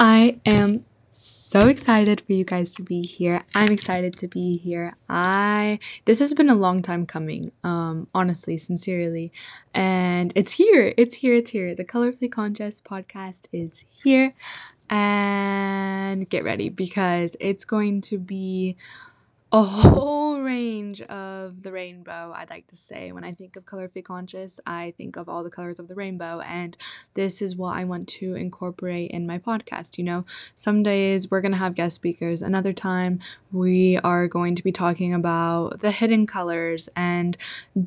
I am so excited for you guys to be here. I'm excited to be here. I this has been a long time coming, um honestly, sincerely. And it's here. It's here. It's here. The Colorfully Conscious podcast is here. And get ready because it's going to be a whole range of the rainbow, I'd like to say. When I think of colorfully conscious, I think of all the colors of the rainbow, and this is what I want to incorporate in my podcast. You know, some days we're going to have guest speakers, another time we are going to be talking about the hidden colors and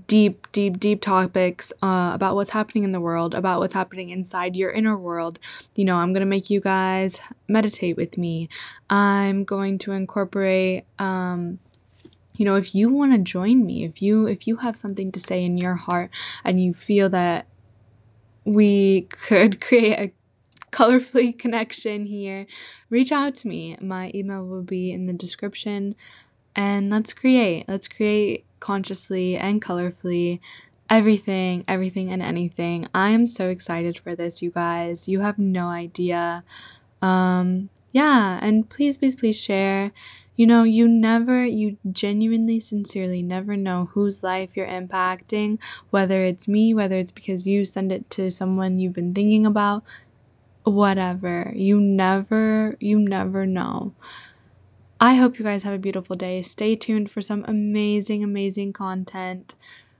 deep, deep, deep topics uh, about what's happening in the world, about what's happening inside your inner world. You know, I'm going to make you guys meditate with me. I'm going to incorporate, um, you know, if you want to join me, if you if you have something to say in your heart and you feel that we could create a colorfully connection here, reach out to me. My email will be in the description. And let's create. Let's create consciously and colorfully everything, everything, and anything. I am so excited for this, you guys. You have no idea. Um, yeah, and please, please, please share. You know, you never, you genuinely, sincerely never know whose life you're impacting, whether it's me, whether it's because you send it to someone you've been thinking about, whatever. You never, you never know. I hope you guys have a beautiful day. Stay tuned for some amazing, amazing content.